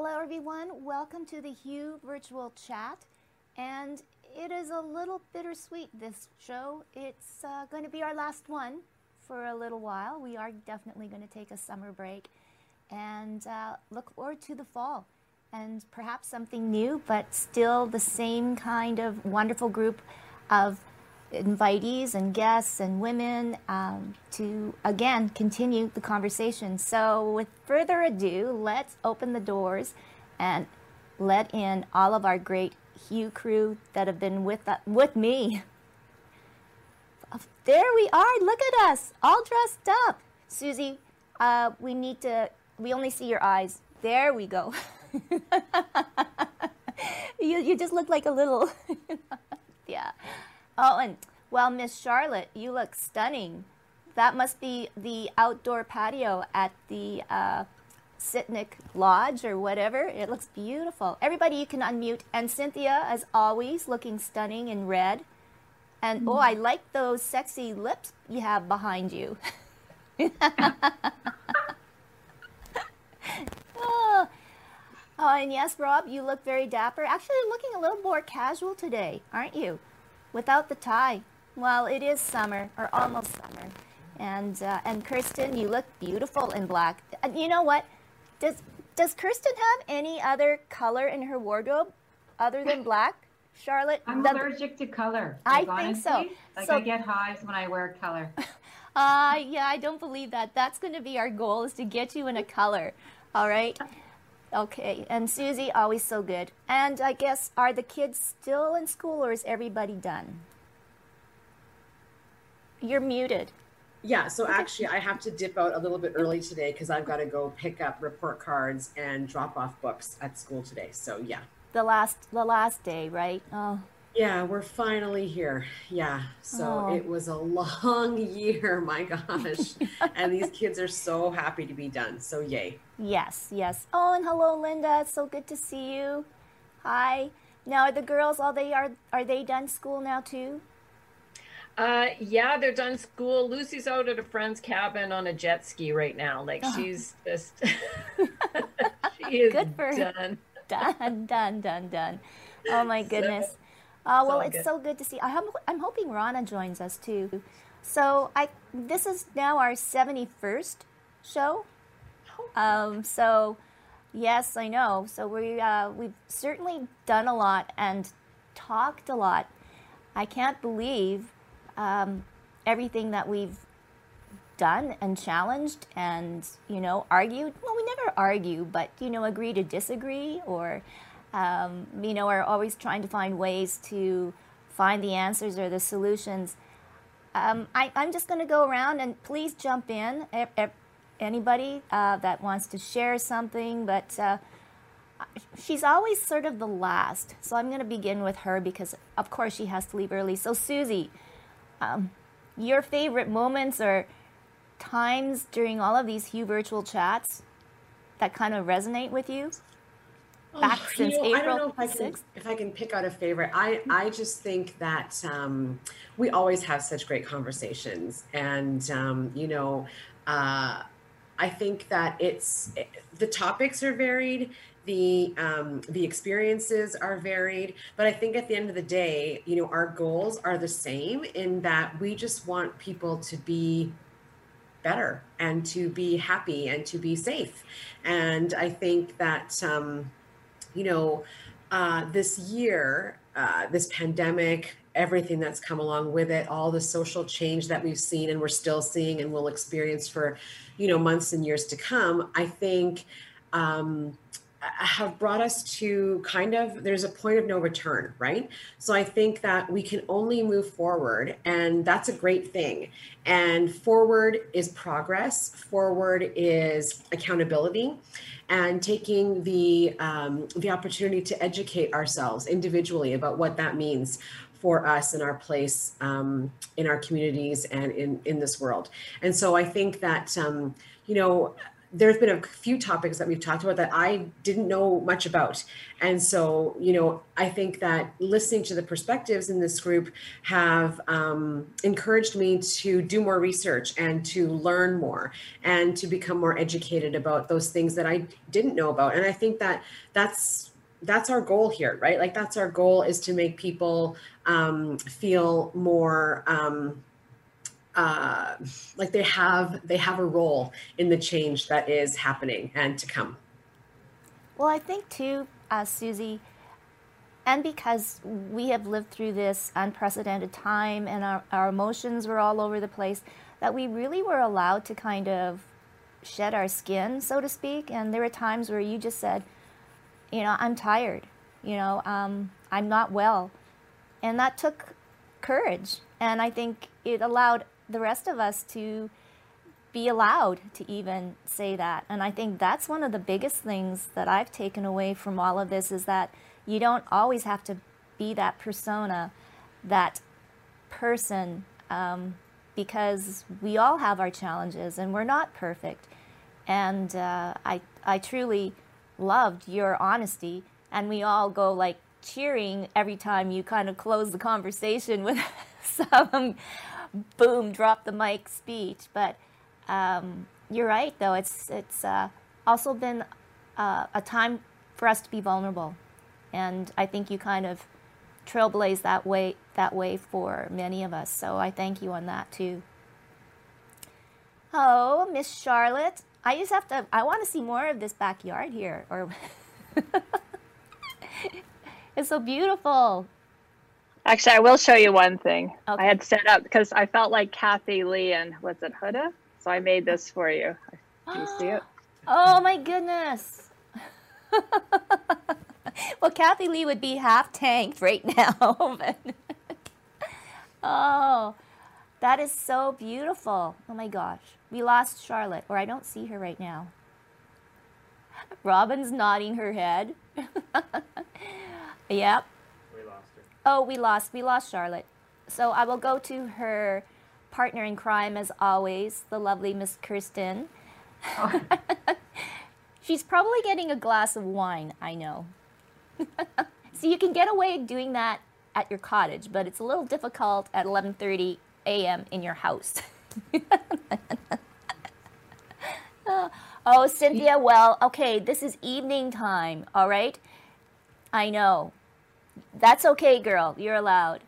Hello, everyone. Welcome to the Hue Virtual Chat. And it is a little bittersweet, this show. It's uh, going to be our last one for a little while. We are definitely going to take a summer break and uh, look forward to the fall and perhaps something new, but still the same kind of wonderful group of invitees and guests and women um, to again continue the conversation. So, with further ado, let's open the doors and let in all of our great Hue crew that have been with uh, with me. There we are. Look at us, all dressed up. Susie, uh, we need to. We only see your eyes. There we go. you you just look like a little. yeah. Oh, and well, Miss Charlotte, you look stunning. That must be the outdoor patio at the uh, Sitnik Lodge or whatever. It looks beautiful. Everybody, you can unmute. And Cynthia, as always, looking stunning in red. And mm. oh, I like those sexy lips you have behind you. oh. oh, and yes, Rob, you look very dapper. Actually, looking a little more casual today, aren't you? Without the tie. Well, it is summer or almost summer. And uh, and Kirsten, you look beautiful in black. And you know what? Does does Kirsten have any other color in her wardrobe other than black? Charlotte, I'm the, allergic to color. I think so. Like so, I get hives when I wear color. Uh, yeah, I don't believe that. That's going to be our goal is to get you in a color. All right. Okay, and Susie, always so good. And I guess, are the kids still in school or is everybody done? You're muted. Yeah, so actually, I have to dip out a little bit early today because I've got to go pick up report cards and drop off books at school today. So yeah. The last, the last day, right? Oh. Yeah, we're finally here. Yeah. So oh. it was a long year, my gosh. and these kids are so happy to be done. So yay. Yes, yes. Oh, and hello, Linda. It's so good to see you. Hi. Now, are the girls all they are are they done school now too? Uh, yeah, they're done school. Lucy's out at a friend's cabin on a jet ski right now. Like oh. she's just she is Good for done. done, done, done, done. Oh my goodness. So, uh, well, it's good. so good to see. I am I'm hoping Rana joins us too. So I this is now our 71st show. Um, so yes, I know. So we uh, we've certainly done a lot and talked a lot. I can't believe um, everything that we've done and challenged and you know argued. Well, we never argue, but you know agree to disagree or um, you know, are always trying to find ways to find the answers or the solutions. Um, I, am just going to go around and please jump in, anybody uh, that wants to share something. But uh, she's always sort of the last. So I'm going to begin with her because, of course, she has to leave early. So, Susie, um, your favorite moments or times during all of these Hue virtual chats that kind of resonate with you? Back Oh, since you know, I April don't know if I can if I can pick out a favorite. I I just think that um, we always have such great conversations, and um, you know, uh, I think that it's the topics are varied. The um, the experiences are varied, but I think at the end of the day, you know, our goals are the same in that we just want people to be better and to be happy and to be safe. And I think that, um, you know, uh, this year, uh, this pandemic, everything that's come along with it, all the social change that we've seen and we're still seeing and will experience for, you know, months and years to come, I think. Um, have brought us to kind of there's a point of no return right so i think that we can only move forward and that's a great thing and forward is progress forward is accountability and taking the um, the opportunity to educate ourselves individually about what that means for us and our place um, in our communities and in in this world and so i think that um, you know there's been a few topics that we've talked about that I didn't know much about. And so, you know, I think that listening to the perspectives in this group have um, encouraged me to do more research and to learn more and to become more educated about those things that I didn't know about. And I think that that's that's our goal here, right? Like that's our goal is to make people um, feel more um, uh, like they have they have a role in the change that is happening and to come. Well, I think too, uh, Susie, and because we have lived through this unprecedented time and our, our emotions were all over the place, that we really were allowed to kind of shed our skin, so to speak. And there were times where you just said, you know, I'm tired, you know, um, I'm not well. And that took courage. And I think it allowed the rest of us to be allowed to even say that. And I think that's one of the biggest things that I've taken away from all of this is that you don't always have to be that persona, that person, um, because we all have our challenges and we're not perfect. And uh, I, I truly loved your honesty, and we all go like cheering every time you kind of close the conversation with some boom, drop the mic speech. But um, you're right, though. It's it's uh, also been uh, a time for us to be vulnerable, and I think you kind of trailblaze that way that way for many of us. So I thank you on that too. Oh, Miss Charlotte, I just have to. I want to see more of this backyard here. Or it's so beautiful. Actually, I will show you one thing. Okay. I had set up because I felt like Kathie Lee and was it Hoda? So I made this for you. Do you see it? Oh my goodness. well, Kathie Lee would be half tanked right now. oh, that is so beautiful. Oh my gosh. We lost Charlotte, or I don't see her right now. Robin's nodding her head. yep. We lost her. Oh, we lost. We lost Charlotte. So I will go to her partner in crime, as always, the lovely Miss Kirsten. She's probably getting a glass of wine. I know. so you can get away doing that at your cottage, but it's a little difficult at 11:30 a.m. in your house. oh, Cynthia. Well, okay. This is evening time. All right. I know. That's okay, girl. You're allowed.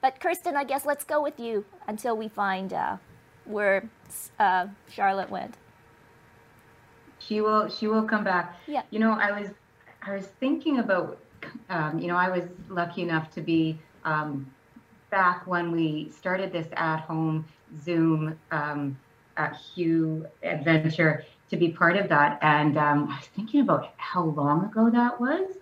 But Kirsten, I guess let's go with you until we find uh, where uh, Charlotte went. She will. She will come back. Yeah. You know, I was. I was thinking about. Um, you know, I was lucky enough to be um, back when we started this at-home Zoom um, uh, Hue adventure to be part of that, and um, I was thinking about how long ago that was,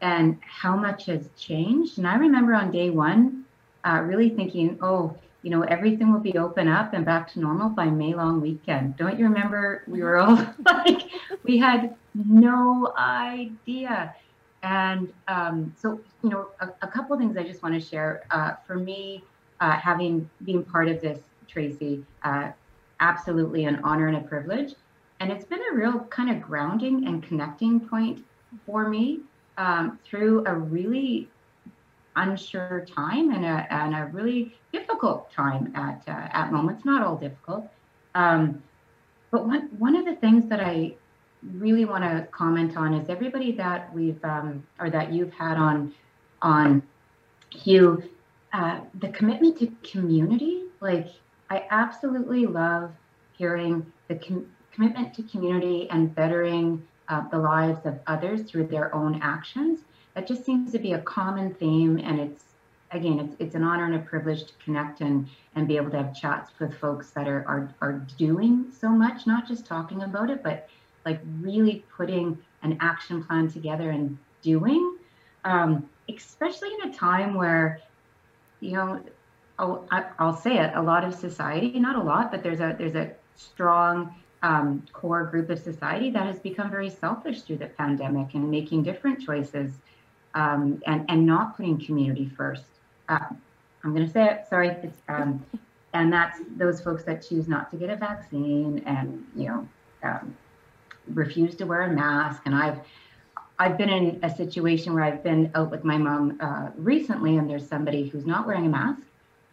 and how much has changed. And I remember on day one, uh, really thinking, oh, you know, everything will be open up and back to normal by May long weekend. Don't you remember? We were all like, we had no idea. And um, so, you know, a, a couple things I just want to share. Uh, for me, uh, having been part of this, Tracy, uh, absolutely an honor and a privilege. And it's been a real kind of grounding and connecting point for me um, through a really unsure time and a, and a really difficult time at uh, at moments. Not all difficult, um, but one one of the things that I really want to comment on is everybody that we've um, or that you've had on on Hue, uh, the commitment to community. Like I absolutely love hearing the com- commitment to community and bettering uh, the lives of others through their own actions. That just seems to be a common theme and it's again it's, it's an honor and a privilege to connect and and be able to have chats with folks that are are, are doing so much not just talking about it but like really putting an action plan together and doing um, especially in a time where you know I'll, I'll say it a lot of society not a lot but there's a there's a strong um, core group of society that has become very selfish through the pandemic and making different choices um, and and not putting community first. Uh, I'm going to say it. Sorry, it's um, and that's those folks that choose not to get a vaccine and you know um, refuse to wear a mask. And I've I've been in a situation where I've been out with my mom uh, recently, and there's somebody who's not wearing a mask,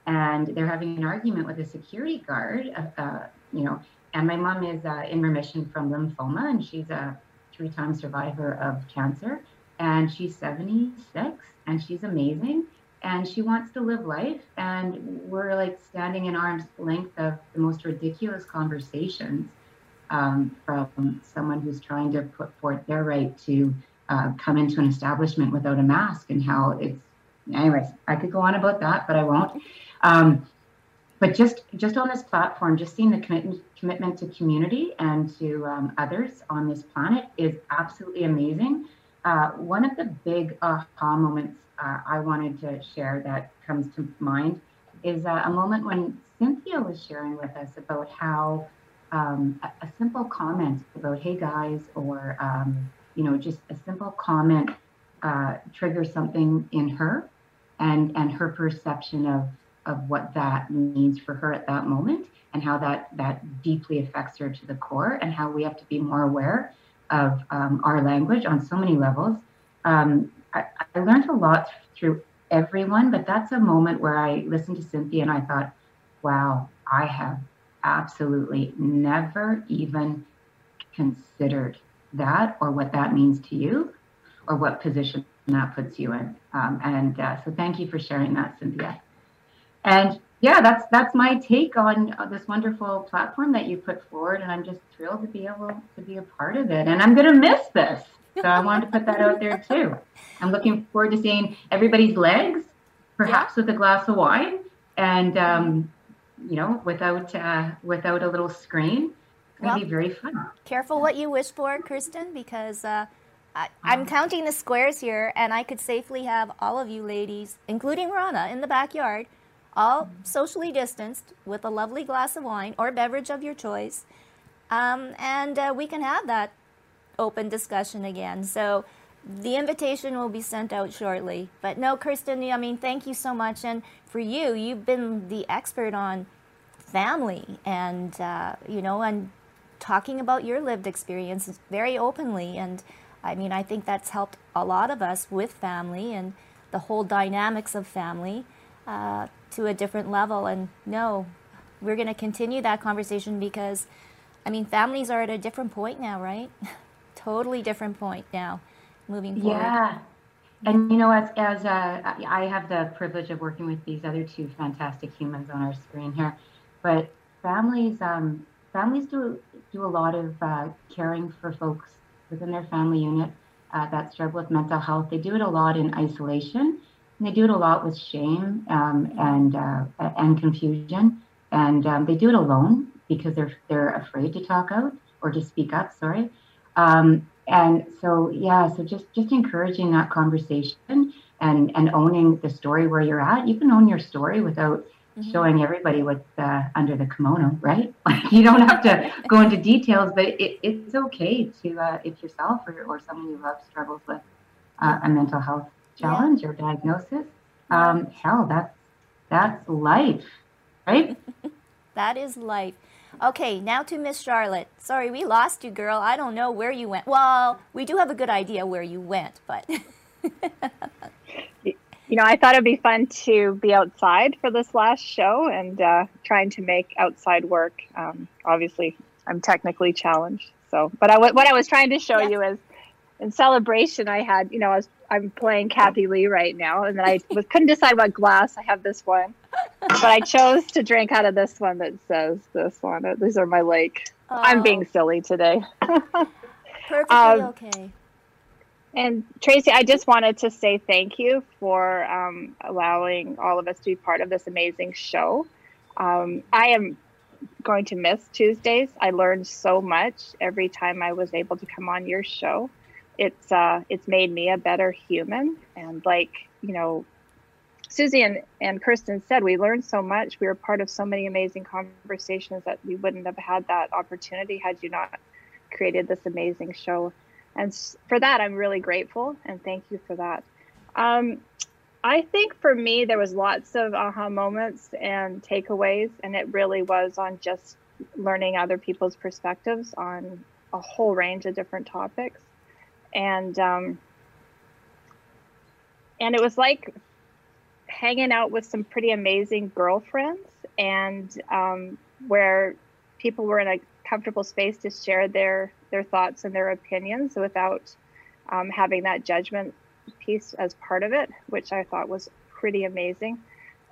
and they're having an argument with a security guard. Uh, uh you know, and my mom is uh, in remission from lymphoma, and she's a three-time survivor of cancer and she's 76 and she's amazing and she wants to live life and we're like standing in arm's length of the most ridiculous conversations um, from someone who's trying to put forth their right to uh, come into an establishment without a mask and how it's anyways i could go on about that but i won't. Um, but just just on this platform just seeing the commitment commitment to community and to um, others on this planet is absolutely amazing. Uh, one of the big aha moments uh, I wanted to share that comes to mind is uh, a moment when Cynthia was sharing with us about how um, a, a, simple comment about "Hey guys" or um, you know just a simple comment uh, triggers something in her, and and her perception of of what that means for her at that moment, and how that that deeply affects her to the core, and how we have to be more aware of um, our language on so many levels. Um, I, I, learned a lot through everyone, but that's a moment where I listened to Cynthia and I thought, wow, I have absolutely never even considered that or what that means to you or what position that puts you in. Um, and uh, so thank you for sharing that, Cynthia. And yeah, that's that's my take on uh, this wonderful platform that you put forward, and I'm just thrilled to be able to be a part of it. And I'm going to miss this, so I wanted to put that out there too. I'm looking forward to seeing everybody's legs, perhaps with a glass of wine, and um, you know, without uh, without a little screen. It's going to well, be very fun. Careful what you wish for, Kirsten, because. Uh, I, am counting the squares here, and I could safely have all of you ladies, including Rana, in the backyard all socially distanced with a lovely glass of wine or beverage of your choice. Um, and uh, we can have that open discussion again. So the invitation will be sent out shortly. But no, Kirsten, I mean, thank you so much. And for you, you've been the expert on family and, uh, you know, and talking about your lived experience very openly. And I mean, I think that's helped a lot of us with family and the whole dynamics of family. Uh, to a different level. And no, we're going to continue that conversation because, I mean, families are at a different point now, right? totally different point now, moving forward. Yeah. And you know, as as uh, I have the privilege of working with these other two fantastic humans on our screen here, but families um, families do do a lot of uh, caring for folks within their family unit uh, that struggle with mental health. They do it a lot in isolation, and they do it a lot with shame um, and uh, and confusion, and um, they do it alone because they're they're afraid to talk out or to speak up. Sorry, um, and so yeah, so just just encouraging that conversation and and owning the story where you're at. You can own your story without mm-hmm. showing everybody what's uh, under the kimono, right? Like you don't have to go into details, but it, it's okay to, uh, if yourself or, or someone you love struggles with uh, a mental health challenge yeah. or diagnosis, um, hell, that's that's life, right? that is life. Okay, now to Miss Charlotte. Sorry, we lost you, girl. I don't know where you went. Well, we do have a good idea where you went, but. you know, I thought it'd be fun to be outside for this last show and uh, trying to make outside work. Um, obviously, I'm technically challenged. So, but I, what I was trying to show you is in celebration, I had, you know, I was, I'm playing Kathie Lee right now, and then I was, couldn't decide what glass. I have this one, but I chose to drink out of this one that says this one. These are my lake. Oh. I'm being silly today. Perfectly um, okay. And Tracy, I just wanted to say thank you for um, allowing all of us to be part of this amazing show. Um, I am going to miss Tuesdays. I learned so much every time I was able to come on your show. It's uh, it's made me a better human, and like you know, Susie and, and Kirsten said, we learned so much. We were part of so many amazing conversations that we wouldn't have had that opportunity had you not created this amazing show and for that i'm really grateful and thank you for that. Um, i think for me there was lots of aha moments and takeaways and it really was on just learning other people's perspectives on a whole range of different topics. And um, and it was like hanging out with some pretty amazing girlfriends and um, where people were in a comfortable space to share their their thoughts and their opinions without um, having that judgment piece as part of it, which I thought was pretty amazing.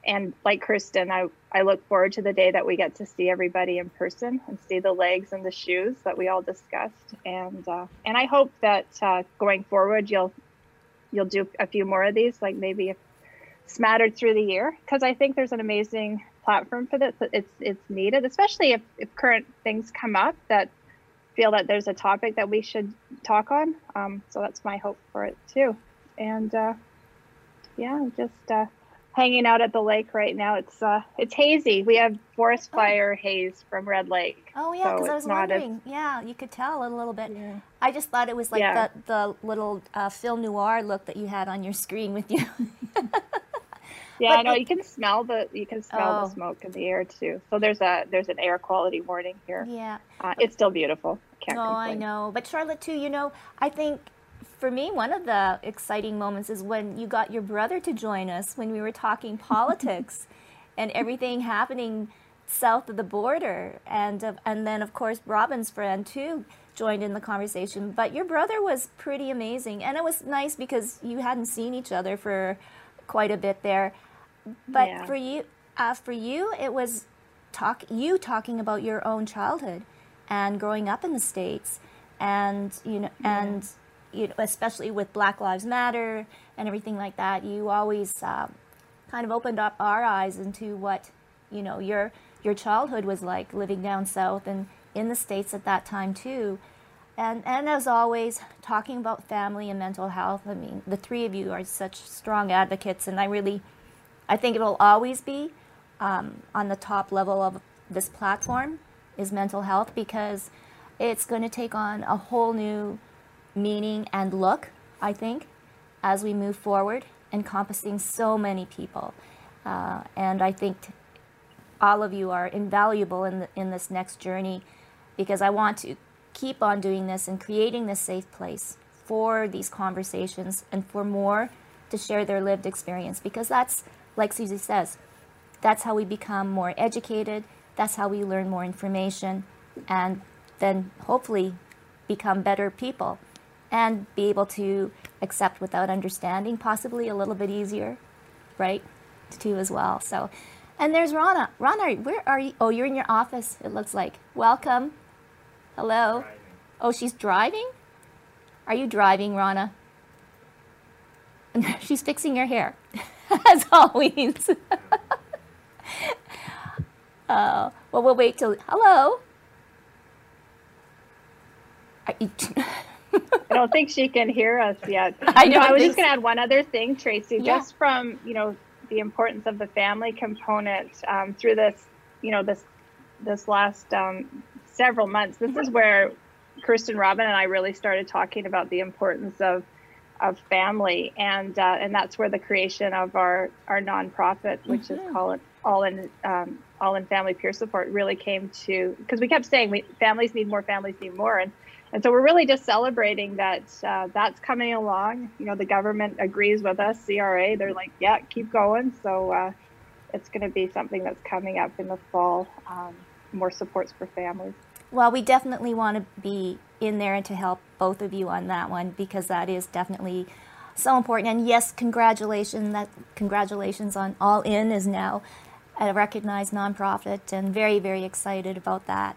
And like Kirsten, I, I look forward to the day that we get to see everybody in person and see the legs and the shoes that we all discussed. And uh, and I hope that uh, going forward you'll you'll do a few more of these, like maybe smattered through the year, because I think there's an amazing platform for this. It's it's needed, especially if, if current things come up that feel that there's a topic that we should talk on. Um, so that's my hope for it too. And uh, yeah, just uh, hanging out at the lake right now. It's uh, it's hazy. We have forest oh. fire oh. haze from Red Lake. Oh yeah, because so I was wondering. A... yeah, you could tell a little bit. Yeah. I just thought it was like yeah. the the little uh, film noir look that you had on your screen with you. Yeah, but I know you can smell the you can smell oh. the smoke in the air too. So there's a there's an air quality warning here. Yeah, uh, it's still beautiful. Can't oh, complain. I know. But Charlotte too. You know, I think for me one of the exciting moments is when you got your brother to join us when we were talking politics and everything happening south of the border, and uh, and then of course Robin's friend too joined in the conversation. But your brother was pretty amazing, and it was nice because you hadn't seen each other for quite a bit there. But yeah. for you, uh, for you, it was talk you talking about your own childhood and growing up in the states, and you know, yeah. and you know, especially with Black Lives Matter and everything like that. You always uh, kind of opened up our eyes into what you know your your childhood was like living down south and in the states at that time too. And, and as always, talking about family and mental health. I mean, the three of you are such strong advocates, and I really I think it'll always be um, on the top level of this platform is mental health because it's going to take on a whole new meaning and look, I think, as we move forward, encompassing so many people. Uh, and I think t- all of you are invaluable in, the, in this next journey because I want to keep on doing this and creating this safe place for these conversations and for more to share their lived experience because that's like Susie says, that's how we become more educated, that's how we learn more information, and then hopefully become better people and be able to accept without understanding, possibly a little bit easier, right? Too as well. So, and there's Rana. Rana, where are you? Oh, you're in your office. It looks like. Welcome. Hello. Driving. Oh, she's driving. Are you driving, Rana? she's fixing your hair. as always. Uh, well, we'll wait till. Hello. I don't think she can hear us yet. I know. I was just going to add one other thing, Tracy. Yeah. Just from you know the importance of the family component um, through this, you know, this this last um, several months. This is where Kirsten Robin and I really started talking about the importance of of family, and uh, and that's where the creation of our our nonprofit, which mm-hmm. is called All in um, All in Family Peer Support, really came to because we kept saying we families need more, families need more, and and so we're really just celebrating that uh, that's coming along. You know, the government agrees with us, CRA. They're like, yeah, keep going. So uh, it's going to be something that's coming up in the fall. Um, more supports for families. Well, we definitely want to be in there and to help both of you on that one because that is definitely so important. And yes, congratulations! That congratulations on All In is now a recognized nonprofit, and very very excited about that.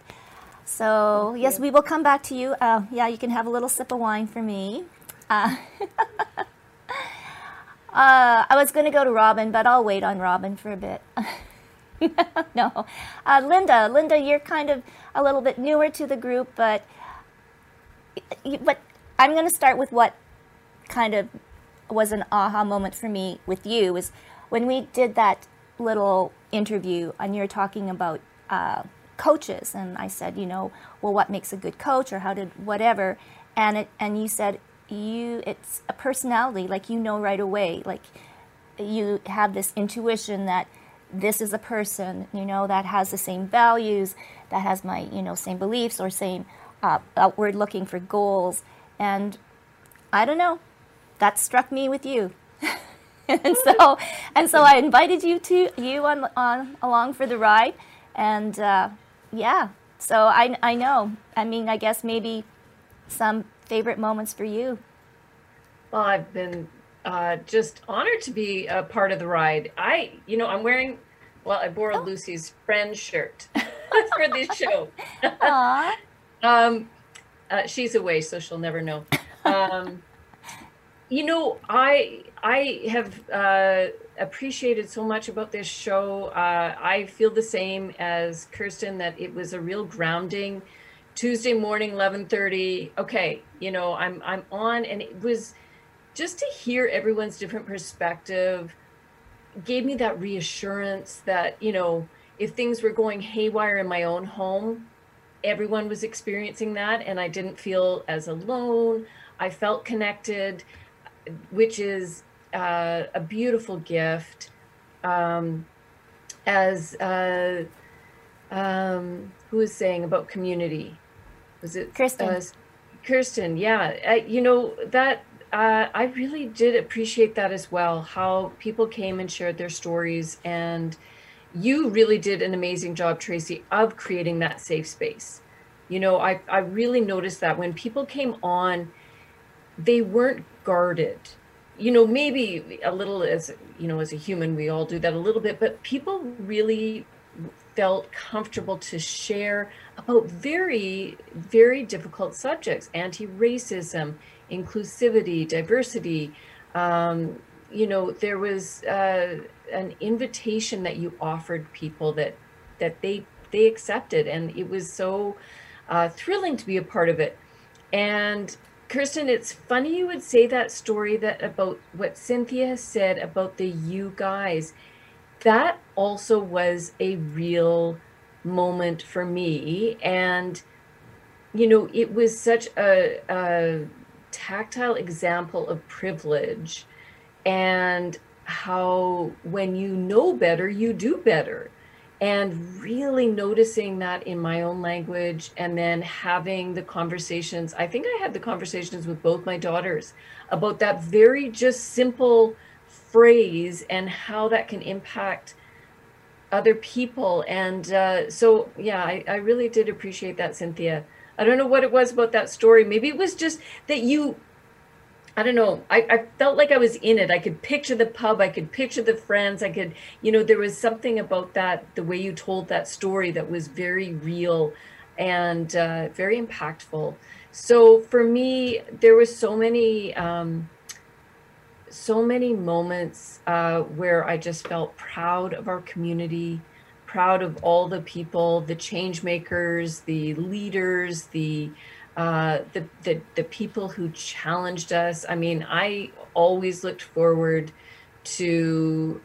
So yes, we will come back to you. Uh, yeah, you can have a little sip of wine for me. Uh, uh, I was going to go to Robin, but I'll wait on Robin for a bit. no, uh, Linda. Linda, you're kind of a little bit newer to the group, but but I'm going to start with what kind of was an aha moment for me with you is when we did that little interview and you're talking about uh, coaches. And I said, you know, well, what makes a good coach or how did whatever, and it and you said you it's a personality like you know right away like you have this intuition that this is a person you know that has the same values that has my you know same beliefs or same uh, outward looking for goals. And i don't know. That struck me with you and so and so i invited you to you on, on along for the ride and uh, yeah so I, I know i mean i guess maybe some favorite moments for you well i've been uh, just honored to be a part of the ride. I, you know, I'm wearing, well, I borrowed oh. Lucy's friend shirt for this show. Aww. um, uh, she's away, so she'll never know. Um, you know, I I have uh, appreciated so much about this show. Uh, I feel the same as Kirsten that it was a real grounding. Tuesday morning, eleven thirty. Okay, you know, I'm I'm on, and it was just to hear everyone's different perspective gave me that reassurance that you know if things were going haywire in my own home everyone was experiencing that and i didn't feel as alone i felt connected which is uh, a beautiful gift um, as uh, um, who was saying about community was it kirsten uh, kirsten yeah you know that uh, I really did appreciate that as well. How people came and shared their stories, and you really did an amazing job, Tracy, of creating that safe space. You know, I I really noticed that when people came on, they weren't guarded. You know, maybe a little as you know, as a human, we all do that a little bit, but people really felt comfortable to share about very, very difficult subjects anti racism, inclusivity, diversity. Um, you know, there was uh, an invitation that you offered people that that they they accepted, and it was so uh, thrilling to be a part of it. And Kirsten, it's funny you would say that story that about what Cynthia said about the you guys. That also was a real moment for me, and you know, it was such a, a tactile example of privilege and how when you know better, you do better. And really noticing that in my own language and then having the conversations. I think I had the conversations with both my daughters about that very just simple phrase and how that can impact other people. And uh, so, yeah, I, I really did appreciate that, Cynthia. I don't know what it was about that story. Maybe it was just that you, I don't know. I, I felt like I was in it. I could picture the pub. I could picture the friends. I could, you know, there was something about that, the way you told that story that was very real and uh, very impactful. So for me, there was so many, um, so many moments uh, where I just felt proud of our community proud of all the people, the change makers, the leaders, the uh, the, the the people who challenged us. I mean, I always looked forward to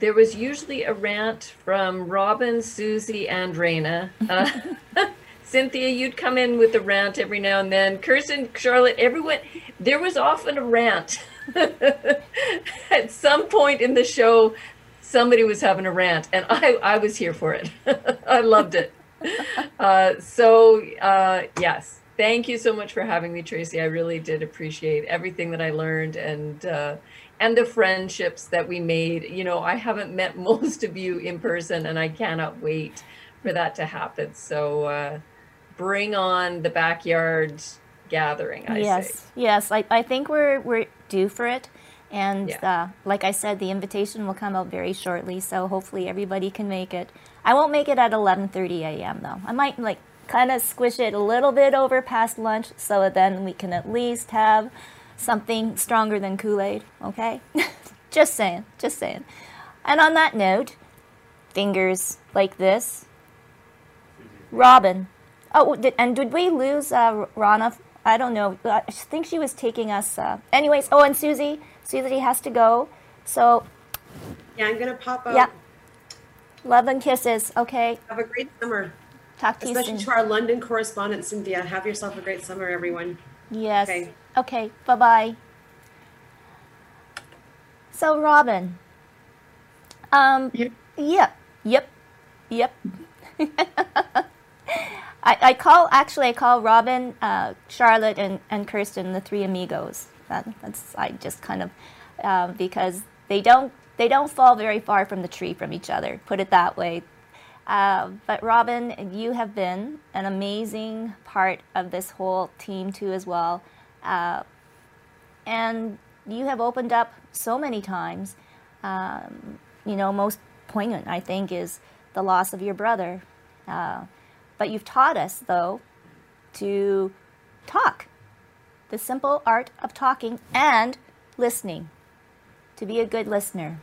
there was usually a rant from Robin, Susie, and Rana. Uh, Cynthia, you'd come in with a rant every now and then. Kirsten, Charlotte, everyone, there was often a rant. At some point in the show, somebody was having a rant, and I, I was here for it. I loved it. Uh, so, uh, yes, thank you so much for having me, Tracy. I really did appreciate everything that I learned and uh, and the friendships that we made. You know, I haven't met most of you in person, and I cannot wait for that to happen. So, uh, bring on the backyard gathering. I yes, say. yes. I, I think we're we're due for it. And yeah. uh, like I said, the invitation will come out very shortly, so hopefully everybody can make it. I won't make it at 11:30 a.m. though. I might like kind of squish it a little bit over past lunch, so then we can at least have something stronger than Kool-Aid. Okay, just saying, just saying. And on that note, fingers like this. Robin. Oh, did, and did we lose uh, Rana? I don't know. I think she was taking us. Uh, anyways, oh, and Susie. Susie has to go. So. Yeah, I'm gonna pop out. Yeah. Love and kisses. Okay. Have a great summer. Talk to Especially you soon. to our London correspondent, Cynthia. Have yourself a great summer, everyone. Yes. Okay. Okay. Bye bye. So, Robin. Um. Yep. Yep. Yep. Yep. I, I call actually I call Robin, uh, Charlotte, and, and Kirsten the three amigos. That, that's I just kind of uh, because they don't they don't fall very far from the tree from each other. Put it that way. Uh, but Robin, you have been an amazing part of this whole team too, as well. Uh, and you have opened up so many times. Um, you know, most poignant, I think, is the loss of your brother. Uh, but you've taught us, though, to talk the simple art of talking and listening, to be a good listener.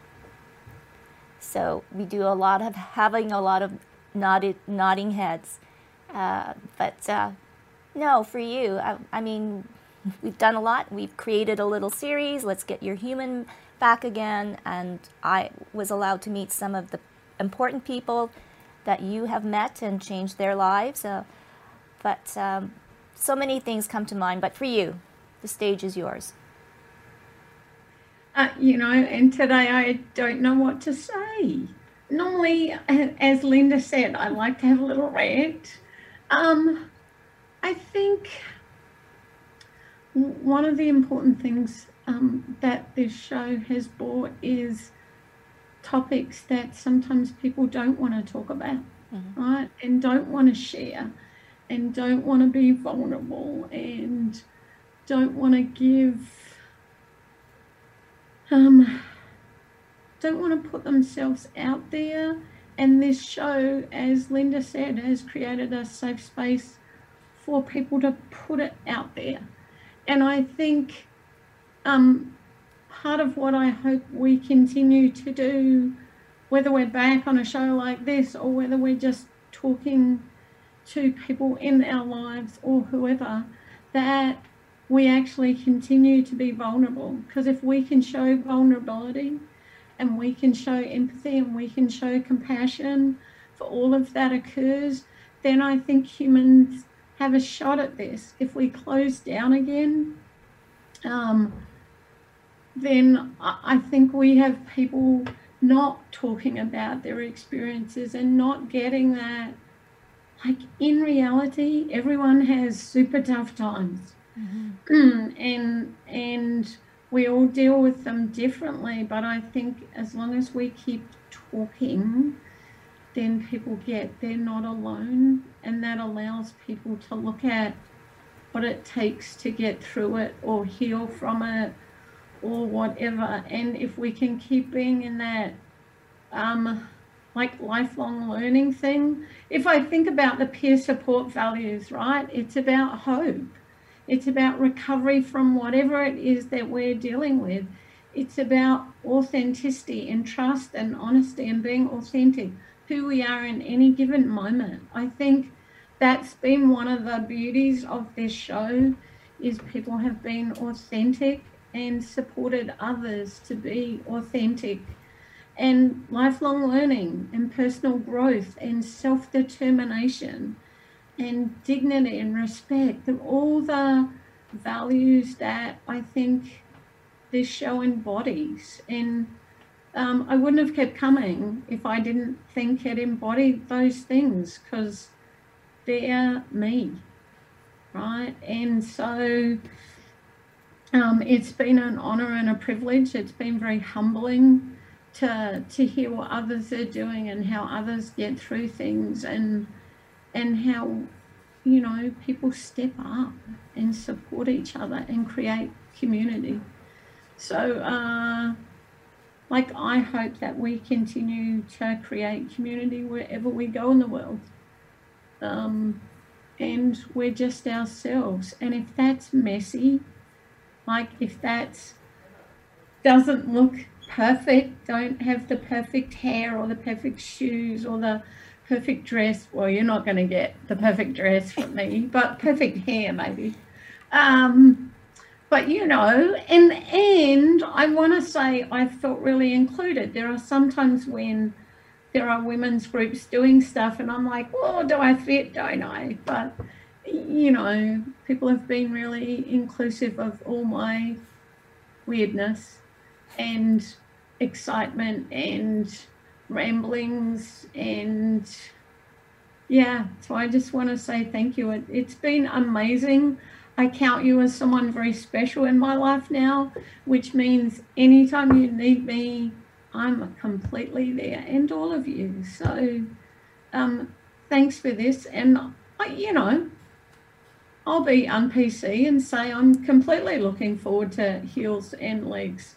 So we do a lot of having a lot of nodded, nodding heads. Uh, but uh, no, for you, I, I mean, we've done a lot. We've created a little series. Let's get your human back again. And I was allowed to meet some of the important people that you have met and changed their lives. Uh, but um, so many things come to mind. But for you, the stage is yours. Uh, you know, and today I don't know what to say. Normally, as Linda said, I like to have a little rant. Um, I think one of the important things um, that this show has brought is topics that sometimes people don't want to talk about, mm-hmm. right? And don't want to share and don't want to be vulnerable and don't want to give um, don't want to put themselves out there. And this show, as Linda said, has created a safe space for people to put it out there. And I think um, part of what I hope we continue to do, whether we're back on a show like this or whether we're just talking to people in our lives or whoever, that we actually continue to be vulnerable. Because if we can show vulnerability and we can show empathy and we can show compassion for all of that occurs, then I think humans have a shot at this. If we close down again, um, then I think we have people not talking about their experiences and not getting that. Like in reality, everyone has super tough times Mm-hmm. and and we all deal with them differently. But I think as long as we keep talking, then people get they're not alone, and that allows people to look at what it takes to get through it or heal from it or whatever. And if we can keep being in that um, like lifelong learning thing, if I think about the peer support values, right, it's about hope. It's about recovery from whatever it is that we're dealing with. It's about authenticity and trust and honesty and being authentic, who we are in any given moment. I think that's been one of the beauties of this show is people have been authentic and supported others to be authentic. and lifelong learning and personal growth and self determination and dignity and respect and all the values that I think this show embodies. And um, I wouldn't have kept coming if I didn't think it embodied those things because they're me, right? And so um, it's been an honor and a privilege. It's been very humbling to to hear what others are doing and how others get through things and and how you know people step up and support each other and create community. So, uh, like, I hope that we continue to create community wherever we go in the world. Um, and we're just ourselves. And if that's messy, like if that doesn't look perfect, don't have the perfect hair or the perfect shoes or the perfect dress. Well, you're not going to get the perfect dress from me, but perfect hair maybe. Um, but you know, in the end, I want to say I felt really included. There are sometimes when there are women's groups doing stuff, and I'm like, well, do I fit? Don't I? But you know, people have been really inclusive of all my weirdness and excitement and ramblings and yeah so i just want to say thank you. It, it's been amazing. I count you as someone very special in my life now which means anytime you need me i'm completely there and all of you. So um, thanks for this and I, you know i'll be on pc and say i'm completely looking forward to heels and legs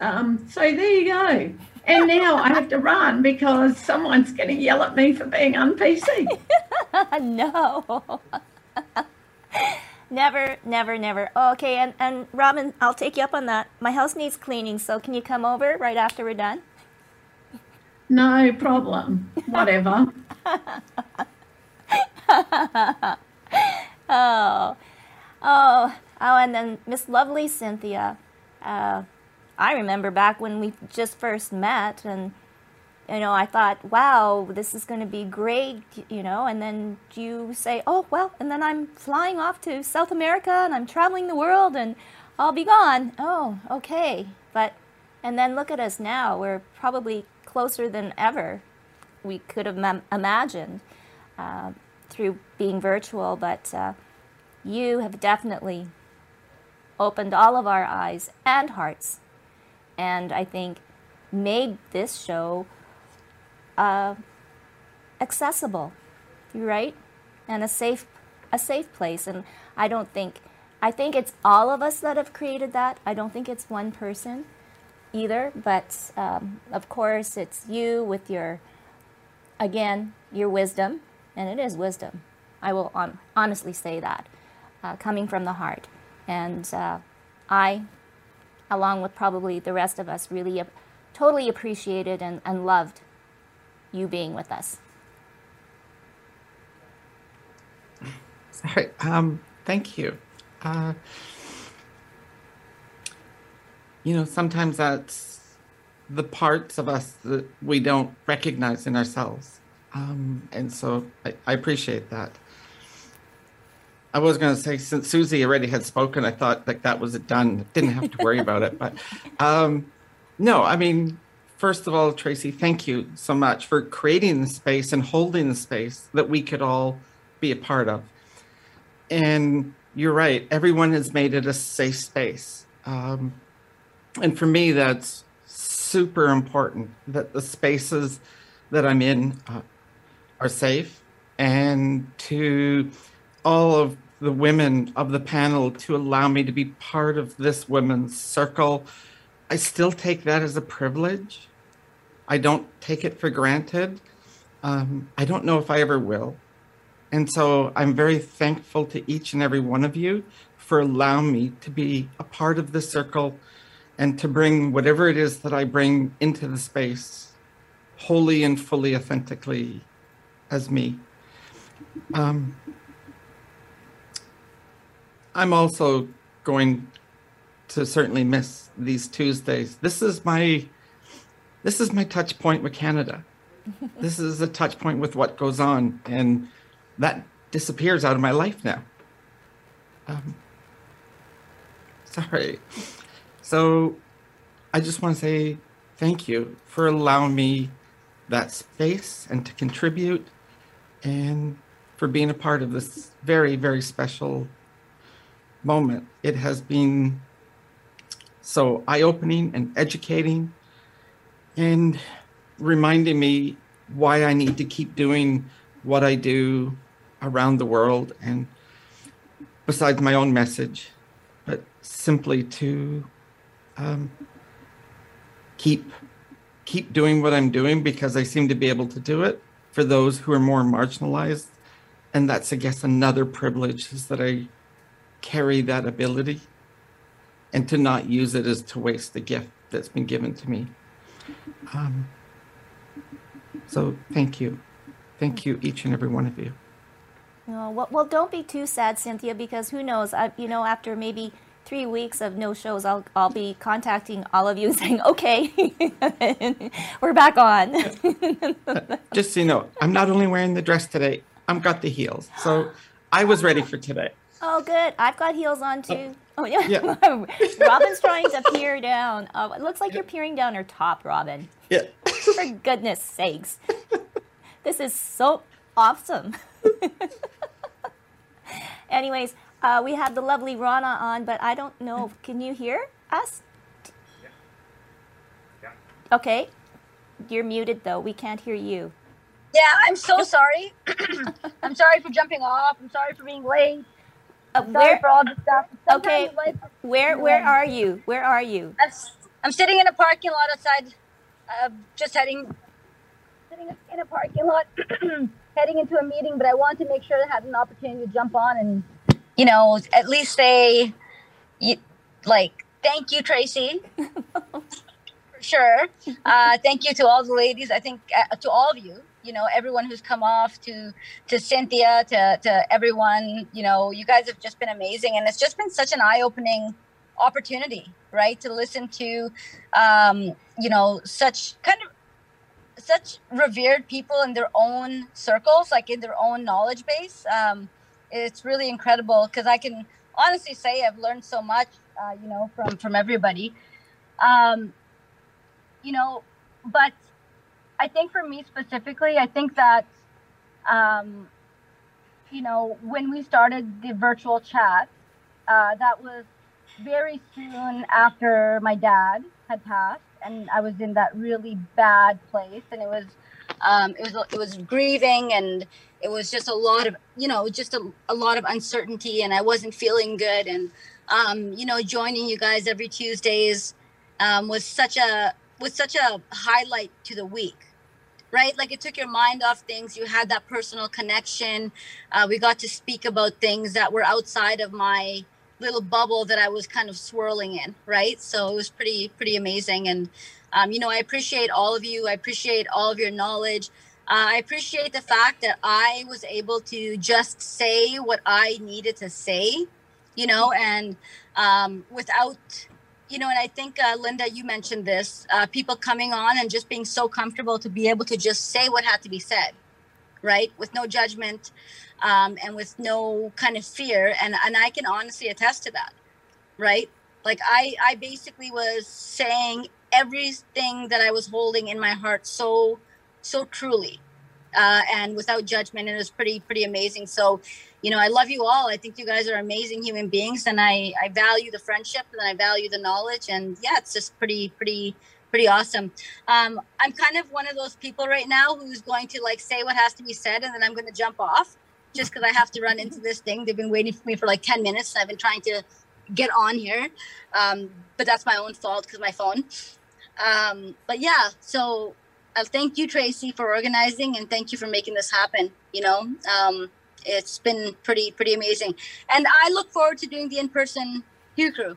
um, so there you go. And now I have to run because someone's going to yell at me for being on PC. no. never, never, never. Okay, and, and Robin, I'll take you up on that. My house needs cleaning, so can you come over right after we're done? No problem. Whatever. oh, oh, oh, and then Miss Lovely Cynthia. Uh, I remember back when we just first met and you know, I thought, wow, this is going to be great, you know, and then you say, oh, well, and then I'm flying off to South America and I'm traveling the world and I'll be gone. Oh, okay. But, and then look at us now. We're probably closer than ever we could have imagined uh, through being virtual, but uh, you have definitely opened all of our eyes and hearts and I think made this show uh, accessible, right? And a safe, a safe place. And I don't think, I think it's all of us that have created that. I don't think it's one person either. But um, of course, it's you with your, again, your wisdom, and it is wisdom. I will on, honestly say that, uh, coming from the heart. And uh, I along with probably the rest of us, really totally appreciated and, and loved you being with us. Sorry. Um, thank you. Uh, you know, sometimes that's the parts of us that we don't recognize in ourselves. Um, and so I, I appreciate that. I was going to say, since Susie already had spoken, I thought like that was it done. Didn't have to worry about it. But um, no, I mean, first of all, Tracy, thank you so much for creating the space and holding the space that we could all be a part of. And you're right, everyone has made it a safe space. Um, and for me, that's super important that the spaces that I'm in uh, are safe and to all of the women of the panel to allow me to be part of this women's circle. I still take that as a privilege. I don't take it for granted. Um, I don't know if I ever will. And so I'm very thankful to each and every one of you for allowing me to be a part of the circle and to bring whatever it is that I bring into the space wholly and fully authentically as me. Um, I'm also going to certainly miss these Tuesdays. This is my this is my touch point with Canada. this is a touch point with what goes on, and that disappears out of my life now. Um, sorry. So I just want to say thank you for allowing me that space and to contribute and for being a part of this very, very special moment. It has been so eye opening and educating and reminding me why I need to keep doing what I do around the world and besides my own message, but simply to um, keep keep doing what I'm doing because I seem to be able to do it for those who are more marginalized. And that's, I guess, another privilege is that I carry that ability and to not use it as to waste the gift that's been given to me. Um, so thank you. Thank you, each and every one of you. Oh, well, well, don't be too sad, Cynthia, because who knows? I, you know, after maybe three weeks of no shows, I'll, I'll be contacting all of you and saying, okay, we're back on. Just so you know, I'm not only wearing the dress today, I've got the heels. So I was ready for today. Oh, good. I've got heels on too. Oh, yeah. yeah. Robin's trying to peer down. Oh, it looks like you're peering down her top, Robin. Yeah. For goodness sakes. This is so awesome. Anyways, uh, we have the lovely Rana on, but I don't know. Can you hear us? Yeah. yeah. Okay. You're muted though. We can't hear you. Yeah, I'm so sorry. I'm sorry for jumping off. I'm sorry for being late. Uh, where, for all the stuff. Sometimes okay. Where where are you? Where are you? I'm, I'm sitting in a parking lot outside. Uh, just heading sitting in a parking lot, heading into a meeting. But I want to make sure I had an opportunity to jump on and you know at least say, you, like, thank you, Tracy. for sure. Uh, thank you to all the ladies. I think uh, to all of you you know everyone who's come off to to cynthia to to everyone you know you guys have just been amazing. And it's just been such an eye-opening opportunity right to listen to um you know such kind of such revered people in their own circles like in their own knowledge base. Um it's really incredible because i can honestly say i've learned so much uh, you know from from everybody. Um you know but I think for me specifically, I think that, um, you know, when we started the virtual chat, uh, that was very soon after my dad had passed, and I was in that really bad place, and it was, um, it was, it was grieving, and it was just a lot of, you know, just a, a lot of uncertainty, and I wasn't feeling good, and, um, you know, joining you guys every Tuesdays um, was such a was such a highlight to the week right? Like it took your mind off things. You had that personal connection. Uh, we got to speak about things that were outside of my little bubble that I was kind of swirling in, right? So it was pretty, pretty amazing. And, um, you know, I appreciate all of you. I appreciate all of your knowledge. Uh, I appreciate the fact that I was able to just say what I needed to say, you know, and um, without you know, and I think uh, Linda, you mentioned this: uh, people coming on and just being so comfortable to be able to just say what had to be said, right, with no judgment, um, and with no kind of fear. And and I can honestly attest to that, right? Like I I basically was saying everything that I was holding in my heart so so truly, uh, and without judgment, and it was pretty pretty amazing. So you know, I love you all. I think you guys are amazing human beings, and I I value the friendship and I value the knowledge. And yeah, it's just pretty pretty pretty awesome. Um, I'm kind of one of those people right now who's going to like say what has to be said, and then I'm going to jump off just because I have to run into this thing. They've been waiting for me for like ten minutes. I've been trying to get on here, um, but that's my own fault because my phone. Um, but yeah, so uh, thank you, Tracy, for organizing, and thank you for making this happen. You know. Um, it's been pretty pretty amazing. And i look forward to doing the in-person hue crew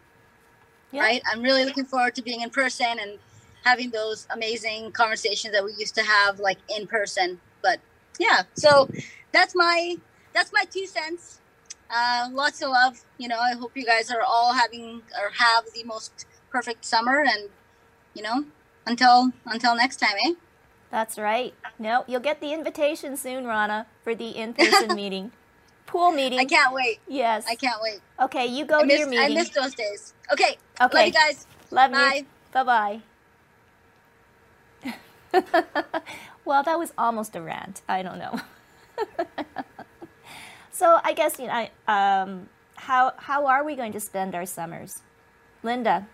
yeah. right? I'm really looking forward to being in person and having those amazing conversations that we used to have like in person. But yeah so that's my that's my two cents. Uh, lots of love you know. I hope you guys are all having or have the most perfect summer and you know until until next time, eh? That's right. No, you'll get the invitation soon, Rana, for the in-person meeting, pool meeting. I can't wait. Yes. I can't wait. Okay, you go I to miss, your meeting. I miss those days. Okay. Okay. Love you guys. Love Bye. you. Bye bye. well, that was almost a rant. I don't know. so I guess you know, I, um, how how are we going to spend our summers, Linda?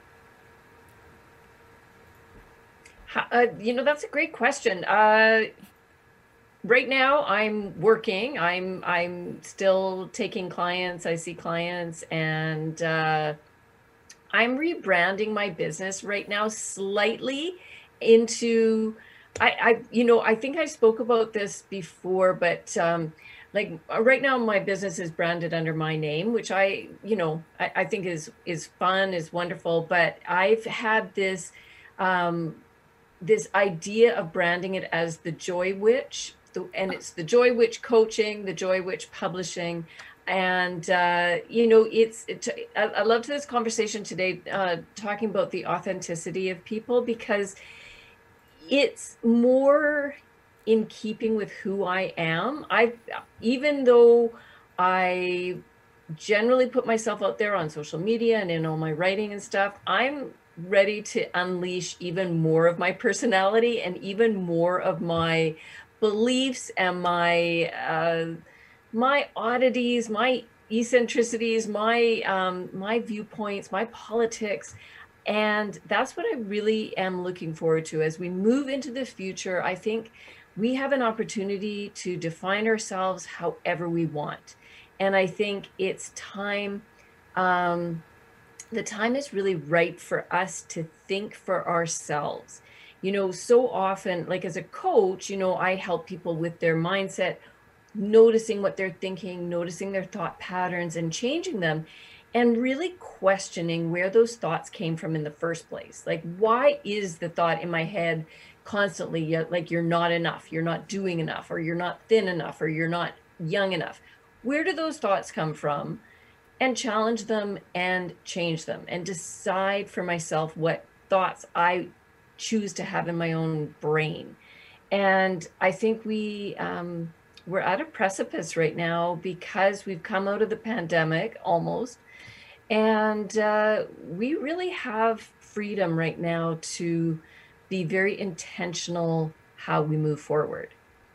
Uh, you know, that's a great question. Uh, right now, I'm working. I'm I'm still taking clients. I see clients, and uh, I'm rebranding my business right now slightly into. I, I you know I think I spoke about this before, but um, like uh, right now my business is branded under my name, which I you know I, I think is is fun, is wonderful. But I've had this. Um, this idea of branding it as the Joy Witch, the, and it's the Joy Witch coaching, the Joy Witch publishing, and uh, you know, it's. It, I, I loved this conversation today, uh, talking about the authenticity of people because it's more in keeping with who I am. I, even though I generally put myself out there on social media and in all my writing and stuff, I'm ready to unleash even more of my personality and even more of my beliefs and my uh, my oddities, my eccentricities, my um, my viewpoints, my politics. And that's what I really am looking forward to as we move into the future. I think we have an opportunity to define ourselves however we want. And I think it's time, um, the time is really right for us to think for ourselves. You know, so often, like as a coach, you know, I help people with their mindset, noticing what they're thinking, noticing their thought patterns and changing them and really questioning where those thoughts came from in the first place. Like, why is the thought in my head constantly like you're not enough, you're not doing enough, or you're not thin enough, or you're not young enough? Where do those thoughts come from? And challenge them and change them and decide for myself what thoughts I choose to have in my own brain. And I think we, um, we're at a precipice right now because we've come out of the pandemic almost and uh, we really have freedom right now to be very intentional how we move forward.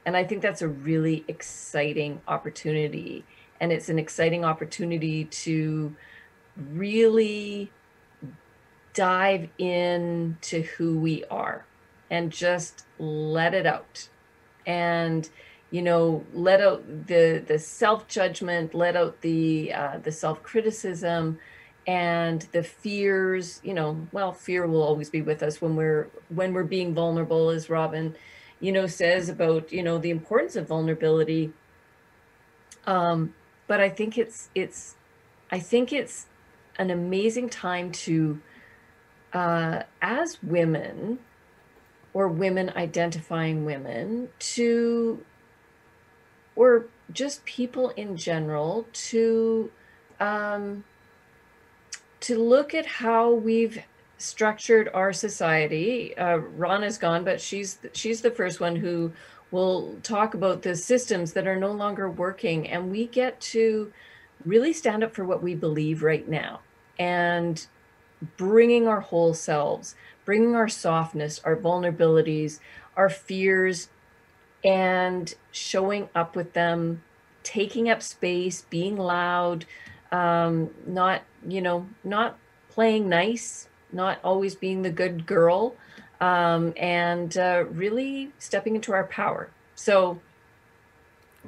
And I think that's a really exciting opportunity. And it's an exciting opportunity to really dive into who we are and just let it out. And you know let out the the self judgment let out the uh, the self criticism and the fears you know well fear will always be with us when we're when we're being vulnerable as robin you know says about you know the importance of vulnerability um but i think it's it's i think it's an amazing time to uh as women or women identifying women to or just people in general to um, to look at how we've structured our society. Uh, Rana's gone, but she's she's the first one who will talk about the systems that are no longer working, and we get to really stand up for what we believe right now. And bringing our whole selves, bringing our softness, our vulnerabilities, our fears and showing up with them, taking up space, being loud, um, not, you know, not playing nice, not always being the good girl, um, and uh, really stepping into our power. So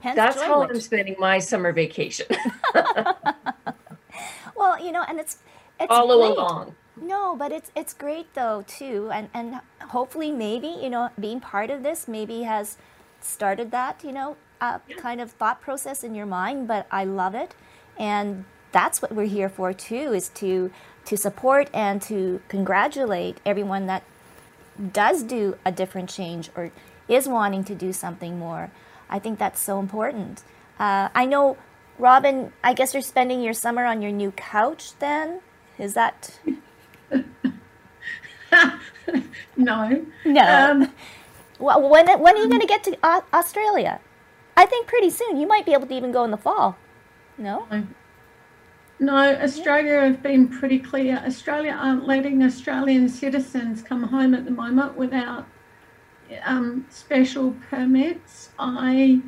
Hence that's how I'm spending my summer vacation, Well, you know, and it's it's all great. along. No, but it's it's great though too, and and hopefully maybe you know being part of this maybe has started that you know uh, kind of thought process in your mind. But I love it, and that's what we're here for too, is to to support and to congratulate everyone that does do a different change or is wanting to do something more. I think that's so important. Uh, I know, Robin. I guess you're spending your summer on your new couch. Then is that? no. No. Um, Well, when when are you going to get to Australia? I think pretty soon. You might be able to even go in the fall. No. No, Australia have been pretty clear. Australia aren't letting Australian citizens come home at the moment without um, special permits. I,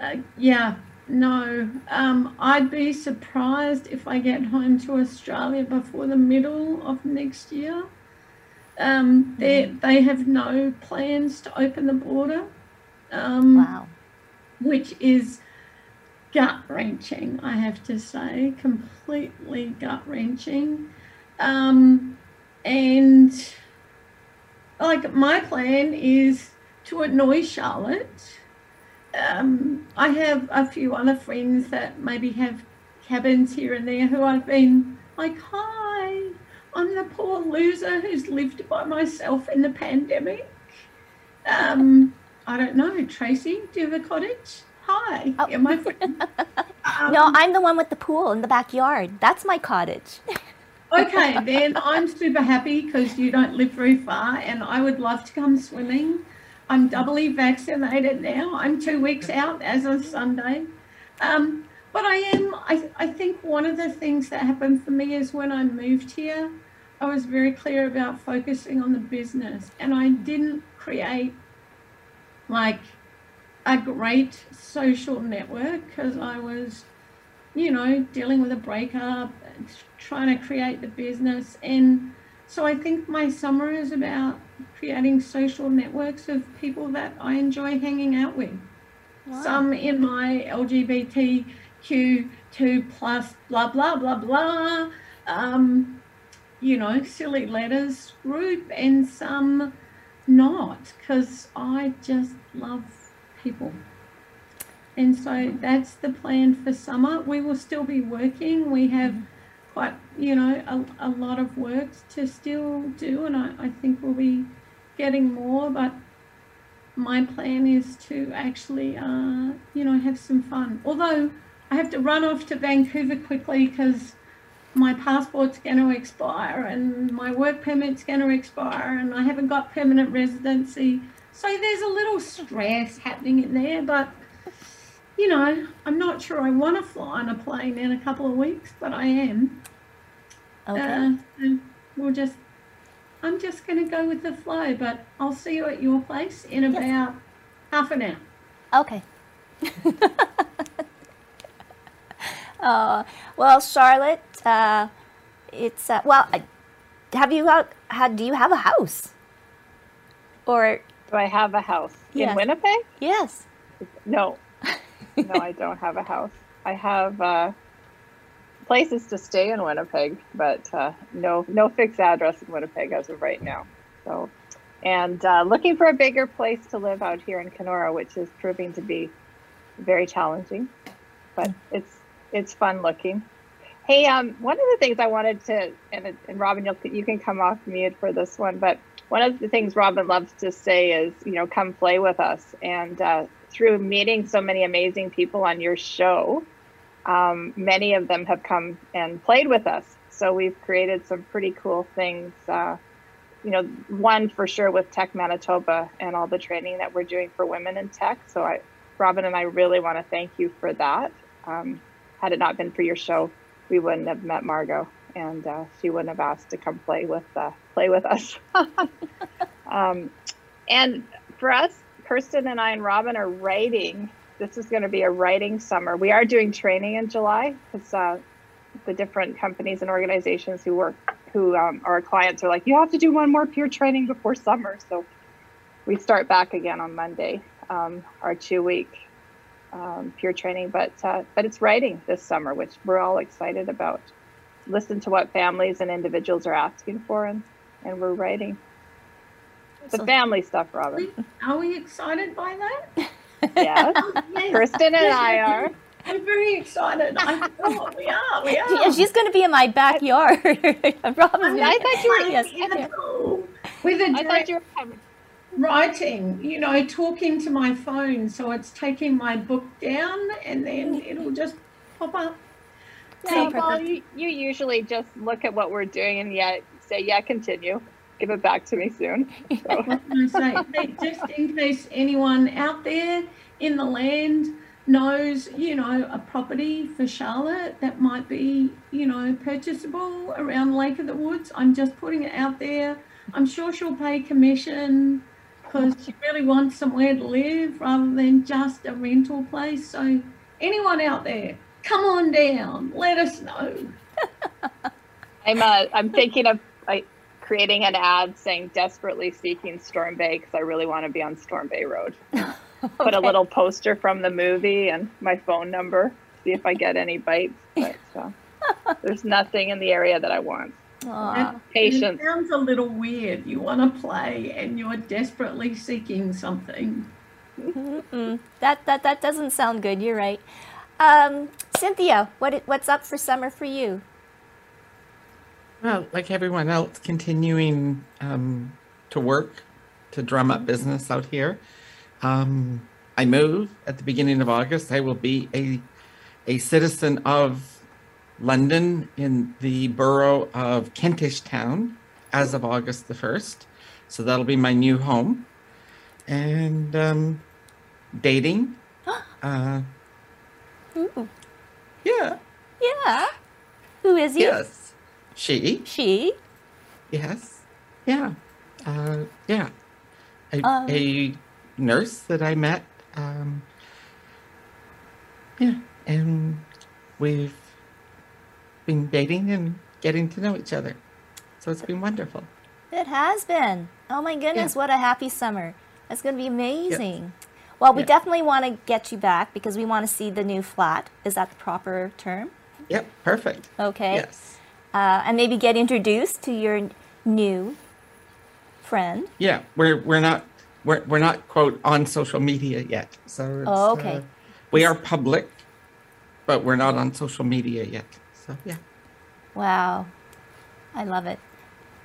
uh, yeah, no. Um, I'd be surprised if I get home to Australia before the middle of next year. Um, they they have no plans to open the border. Um, Wow. which is gut wrenching, I have to say, completely gut wrenching. Um, and like my plan is to annoy Charlotte. Um, I have a few other friends that maybe have cabins here and there who I've been like, hi, I'm the poor loser who's lived by myself in the pandemic. Um, I don't know, Tracy, do you have a cottage? Hi, Oh. my friend. Um, No, I'm the one with the pool in the backyard. That's my cottage. okay, then I'm super happy because you don't live very far and I would love to come swimming. I'm doubly vaccinated now. I'm two weeks out as of Sunday. Um, but I am, I, I think one of the things that happened for me is when I moved here, I was very clear about focusing on the business and I didn't create like a great social network because I was, you know, dealing with a breakup, trying to create the business. And so I think my summer is about creating social networks of people that I enjoy hanging out with. Some in my LGBTQ2 plus blah, blah, blah, blah, um, you know, silly letters group, and some not because I just love people. And so that's the plan for summer. We will still be working. We have quite, you know, a, a lot of work to still do, and I, I think we'll be getting more. But my plan is to actually, uh, you know, have some fun. Although I have to run off to Vancouver quickly because my passport's going to expire and my work permit's going to expire and I haven't got permanent residency. So there's a little stress happening in there, but you know, I'm not sure I want to fly on a plane in a couple of weeks, but I am. Okay. Uh, we'll just, I'm just going to go with the flow, but I'll see you at your place in about half an hour. Okay. uh, well, Charlotte, uh, it's uh, well. Have you? How do you have a house? Or Do I have a house Yes. in Winnipeg? yes. No, no, I don't have a house. I have uh, places to stay in Winnipeg, but uh, no, no fixed address in Winnipeg as of right now. So, and uh, looking for a bigger place to live out here in Kenora, which is proving to be very challenging, but it's it's fun looking. Hey, um, one of the things I wanted to, and, and Robin, you'll, you can come off mute for this one, but one of the things Robin loves to say is, you know, come play with us. And uh, through meeting so many amazing people on your show, um, many of them have come and played with us. So we've created some pretty cool things. Uh, you know, one for sure with Tech Manitoba and all the training that we're doing for women in tech. So I, Robin and I really want to thank you for that. Um, had it not been for your show, we wouldn't have met Margot, and uh, she wouldn't have asked to come play with uh, play with us. um, and for us, Kirsten and I and Robin are writing. This is going to be a writing summer. We are doing training in July because uh, the different companies and organizations who work, who um, are our clients, are like, you have to do one more peer training before summer. So we start back again on Monday, um, our two week um, peer training. But uh, but it's writing this summer, which we're all excited about. Listen to what families and individuals are asking for, and and we're writing the So- family stuff, Robin. Are we excited by that? Yes, oh, Yes. Kirsten and I are. I'm very excited. I oh, we are. We are. Yeah, she's going to be in my backyard. Robin's I thought you were. Yes. in the pool with a I thought you were coming. writing, you know, talking to my phone. So it's taking my book down and then it'll just pop up. Well, you, you usually just look at what we're doing and yet say, yeah, continue. give it back to me soon. So. What can I say? Just in case anyone out there in the land knows, you know, a property for Charlotte that might be, you know, purchasable around Lake of the Woods, I'm just putting it out there. I'm sure she'll pay commission because she really wants somewhere to live rather than just a rental place. So, anyone out there, come on down, let us know. I'm uh, I'm thinking of like creating an ad saying desperately seeking Storm Bay because I really want to be on Storm Bay Road. Put a little poster from the movie and my phone number. See if I get any bites. But uh, there's nothing in the area that I want. Aw. Patience. It sounds a little weird. You want to play and you're desperately seeking something. Mm-mm. That that that doesn't sound good. You're right. Um, Cynthia, what what's up for summer for you? Well, like everyone else, continuing um, to work to drum up business out here. Um, I move at the beginning of August. I will be a a citizen of London in the borough of Kentish Town as of August the first. So that'll be my new home. And um, dating. Uh, Ooh. Yeah. Yeah. Who is he? Yes. She. She. Yes. Yeah. Uh, yeah. A, Um, a nurse that I met. Um, yeah. And we've been dating and getting to know each other. So it's been wonderful. It has been. Oh my goodness, what a happy summer. That's going to be amazing. Well, we Yeah. definitely want to get you back because we want to see the new flat. Is that the proper term? Yep. Perfect. Okay. Yes. Uh, and maybe get introduced to your new friend. Yeah. We're we're not we're we're not quote on social media yet. So it's, Oh, okay. uh, we are public, but we're not on social media yet. So yeah. Wow. I love it.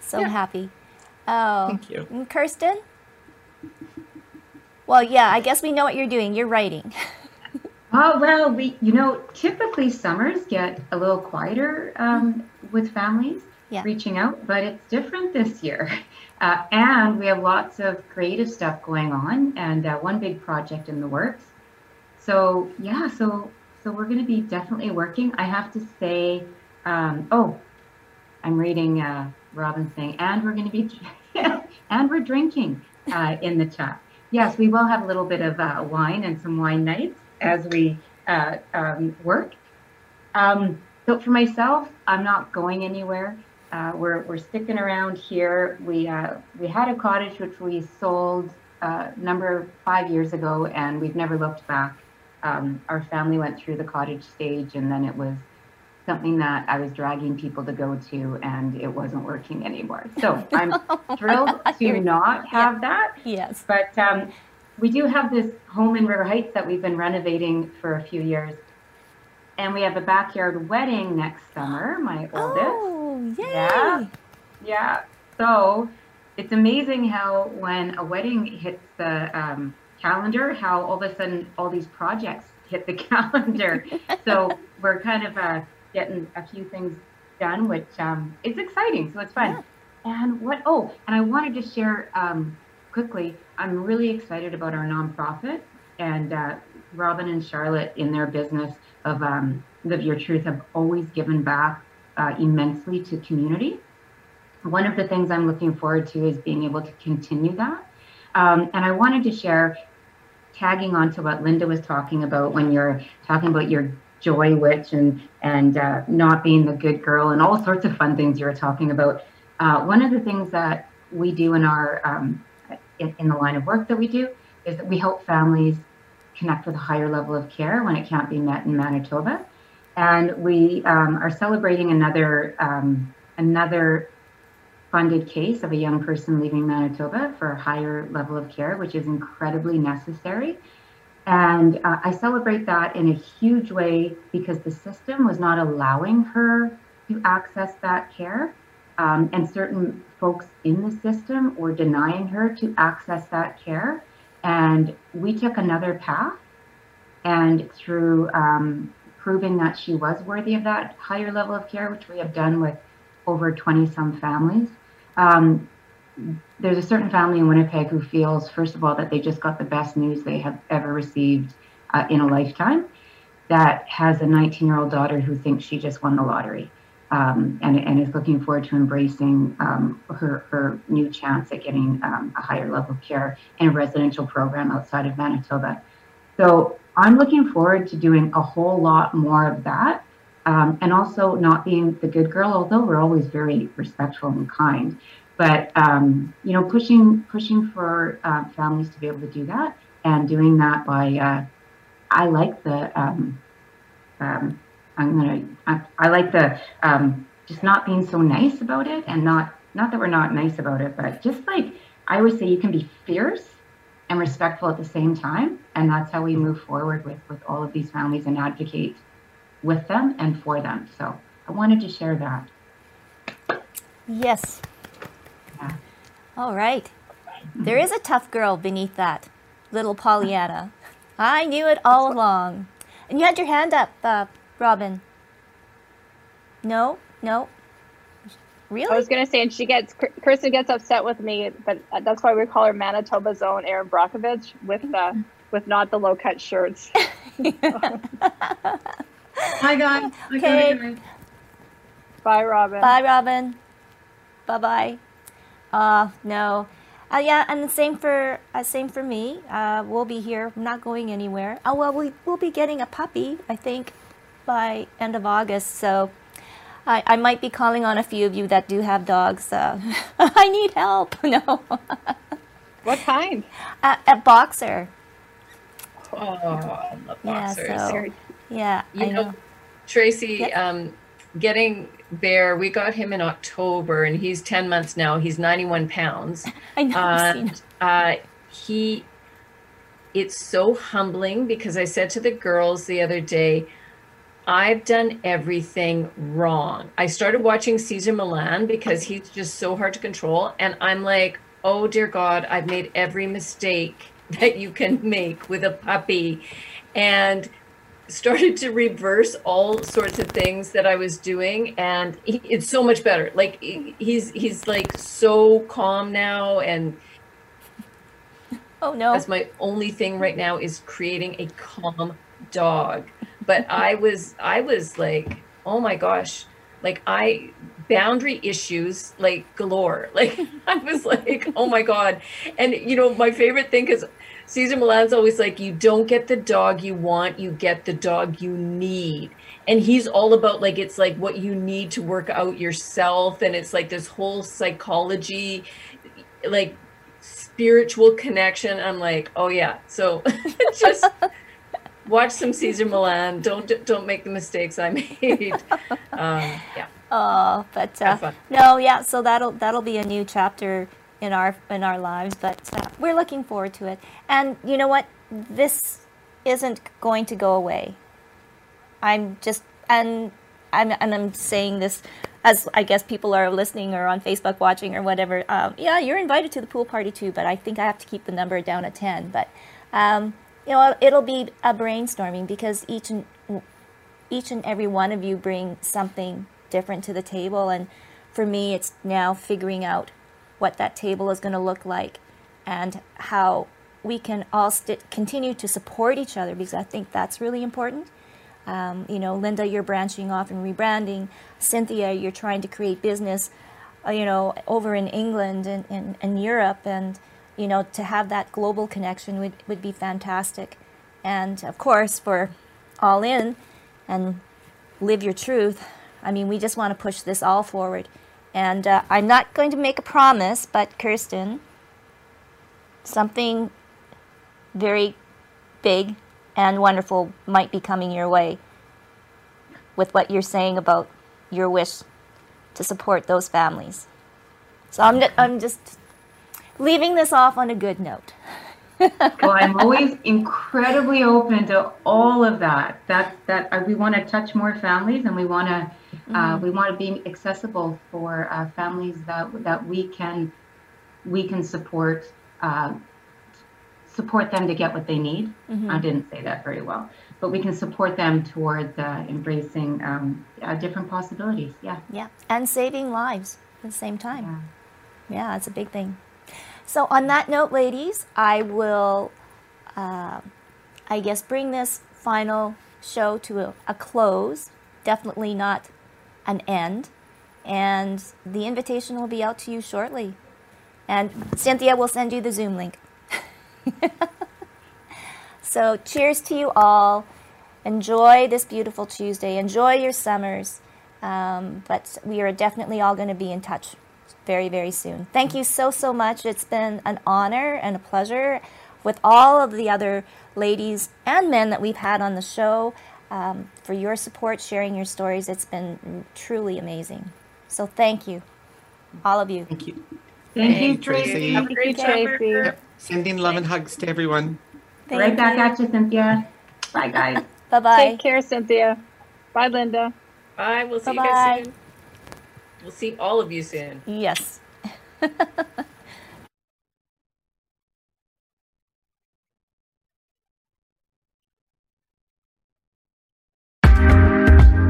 So Yeah. happy. Oh. Thank you. Kirsten? Well, yeah, I guess we know what you're doing. You're writing. Oh, well, we, you know, typically summers get a little quieter um, with families Yeah. reaching out, but it's different this year. Uh, and we have lots of creative stuff going on and uh, one big project in the works. So, yeah, so so we're going to be definitely working. I have to say, um, oh, I'm reading uh, Robin saying, and we're going to be, and we're drinking uh, in the chat. Yes, we will have a little bit of uh, wine and some wine nights as we uh, um, work. Um, so for myself, I'm not going anywhere. Uh, we're, we're sticking around here. We uh, we had a cottage which we sold uh, number five years ago, and we've never looked back. Um, our family went through the cottage stage, and then it was something that I was dragging people to go to, and it wasn't working anymore. So I'm thrilled to not have that. yes. But um, we do have this home in River Heights that we've been renovating for a few years. And we have a backyard wedding next summer, my oldest. Oh, yay. Yeah. Yeah. So it's amazing how when a wedding hits the um, calendar, how all of a sudden all these projects hit the calendar. so we're kind of uh, getting a few things done, which um, is exciting. So it's fun. And what? Oh, and I wanted to share um, quickly. I'm really excited about our nonprofit and uh, Robin and Charlotte in their business of um, Live Your Truth have always given back uh, immensely to community. One of the things I'm looking forward to is being able to continue that. Um, and I wanted to share, tagging on to what Linda was talking about when you're talking about your joy witch and and uh, not being the good girl and all sorts of fun things you were talking about. Uh, one of the things that we do in our um, in, in the line of work that we do is that we help families connect with a higher level of care when it can't be met in Manitoba. And we um, are celebrating another um, another funded case of a young person leaving Manitoba for a higher level of care, which is incredibly necessary. And uh, I celebrate that in a huge way because the system was not allowing her to access that care. Um, and certain folks in the system were denying her to access that care. And we took another path. And through um, proving that she was worthy of that higher level of care, which we have done with over 20 some families, um, there's a certain family in Winnipeg who feels, first of all, that they just got the best news they have ever received uh, in a lifetime. That has a 19 year old daughter who thinks she just won the lottery um, and, and is looking forward to embracing um, her, her new chance at getting um, a higher level of care in a residential program outside of Manitoba. So I'm looking forward to doing a whole lot more of that. Um, and also not being the good girl, although we're always very respectful and kind. But um, you know, pushing pushing for uh, families to be able to do that, and doing that by, uh, I like the, um, um I'm gonna, I, I like the um, just not being so nice about it, and not not that we're not nice about it, but just like I always say, you can be fierce and respectful at the same time, and that's how we move forward with with all of these families and advocate with them and for them. So I wanted to share that. Yes. Yeah. All right. There is a tough girl beneath that, little Pollyanna. I knew it all along. And you had your hand up, uh, Robin. No, no. Really? I was gonna say, and she gets Kirsten gets upset with me, but that's why we call her Manitoba's own Erin Brockovich with uh, with not the low cut shirts. Hi guys. Okay. Bye, Robin. Bye, Robin. Bye bye. Uh, no. Uh, yeah, and the same for uh, same for me. Uh, we'll be here. I'm not going anywhere. Oh well, we we'll be getting a puppy. I think by end of August. So I I might be calling on a few of you that do have dogs. Uh, I need help. No. what kind? Uh, a boxer. Oh, I love boxers. Yeah, so, yeah, you I know, know. Tracy, Yep. um, getting Bear, we got him in October and he's 10 months now. He's 91 pounds. I know. And uh, he, it's so humbling because I said to the girls the other day, I've done everything wrong. I started watching Cesar Millan because he's just so hard to control. And I'm like, oh dear God, I've made every mistake that you can make with a puppy. And started to reverse all sorts of things that I was doing, and he, it's so much better. Like he's he's like so calm now, and Oh no. that's my only thing right now is creating a calm dog. But I was I was like, oh my gosh, like I boundary issues like galore. Like I was like, oh my god. And you know, my favorite thing is Cesar Millan's always like, you don't get the dog you want, you get the dog you need. And he's all about like it's like what you need to work out yourself, and it's like this whole psychology, like spiritual connection. I'm like, oh yeah. So just watch some Cesar Millan. Don't don't make the mistakes I made. Um, yeah, Oh, but uh, no, yeah. So that'll that'll be a new chapter in our in our lives. But uh, we're looking forward to it. And you know what? This isn't going to go away. I'm just and I'm and I'm saying this as I guess people are listening or on Facebook watching or whatever. Um, yeah, you're invited to the pool party too, but I think I have to keep the number down at ten. But um, you know, it'll be a brainstorming because each and each and every one of you bring something different to the table and for me it's now figuring out what that table is going to look like and how we can all st- continue to support each other because i think that's really important um, you know linda you're branching off and rebranding cynthia you're trying to create business uh, you know over in england and, and, and europe and you know to have that global connection would, would be fantastic and of course for all in and live your truth. I mean, we just want to push this all forward. And uh, I'm not going to make a promise, but Kirsten, something very big and wonderful might be coming your way with what you're saying about your wish to support those families. So I'm, I'm just leaving this off on a good note. Well, I'm always incredibly open to all of that. That that uh, we want to touch more families, and we want to uh, we want to be accessible for uh, families that that we can we can support uh, support them to get what they need. I didn't say that very well, but we can support them towards uh, embracing um, uh, different possibilities. Yeah. Yeah, and saving lives at the same time. Yeah, it's a big thing. So, on that note, ladies, I will, uh, I guess, bring this final show to a, a close. Definitely not an end. And the invitation will be out to you shortly. And Cynthia will send you the Zoom link. so, cheers to you all. Enjoy this beautiful Tuesday. Enjoy your summers. Um, but we are definitely all going to be in touch very, very soon. Thank you so, so much. It's been an honor and a pleasure with all of the other ladies and men that we've had on the show um, for your support, sharing your stories. It's been truly amazing. So thank you, all of you. Thank you. Thank Hey, you, Tracy. Tracy. Have a great Tracy. Yep. Sending love and hugs to everyone. Thank right back at you, Cynthia. Bye, guys. Bye bye. Take care, Cynthia. Bye, Linda. Bye. We'll see you Bye-bye. guys soon. We'll see all of you soon. Yes.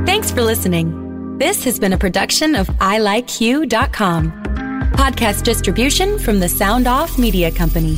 Thanks for listening. This has been a production of ilikeyou.com. Podcast distribution from the Sound Off Media Company.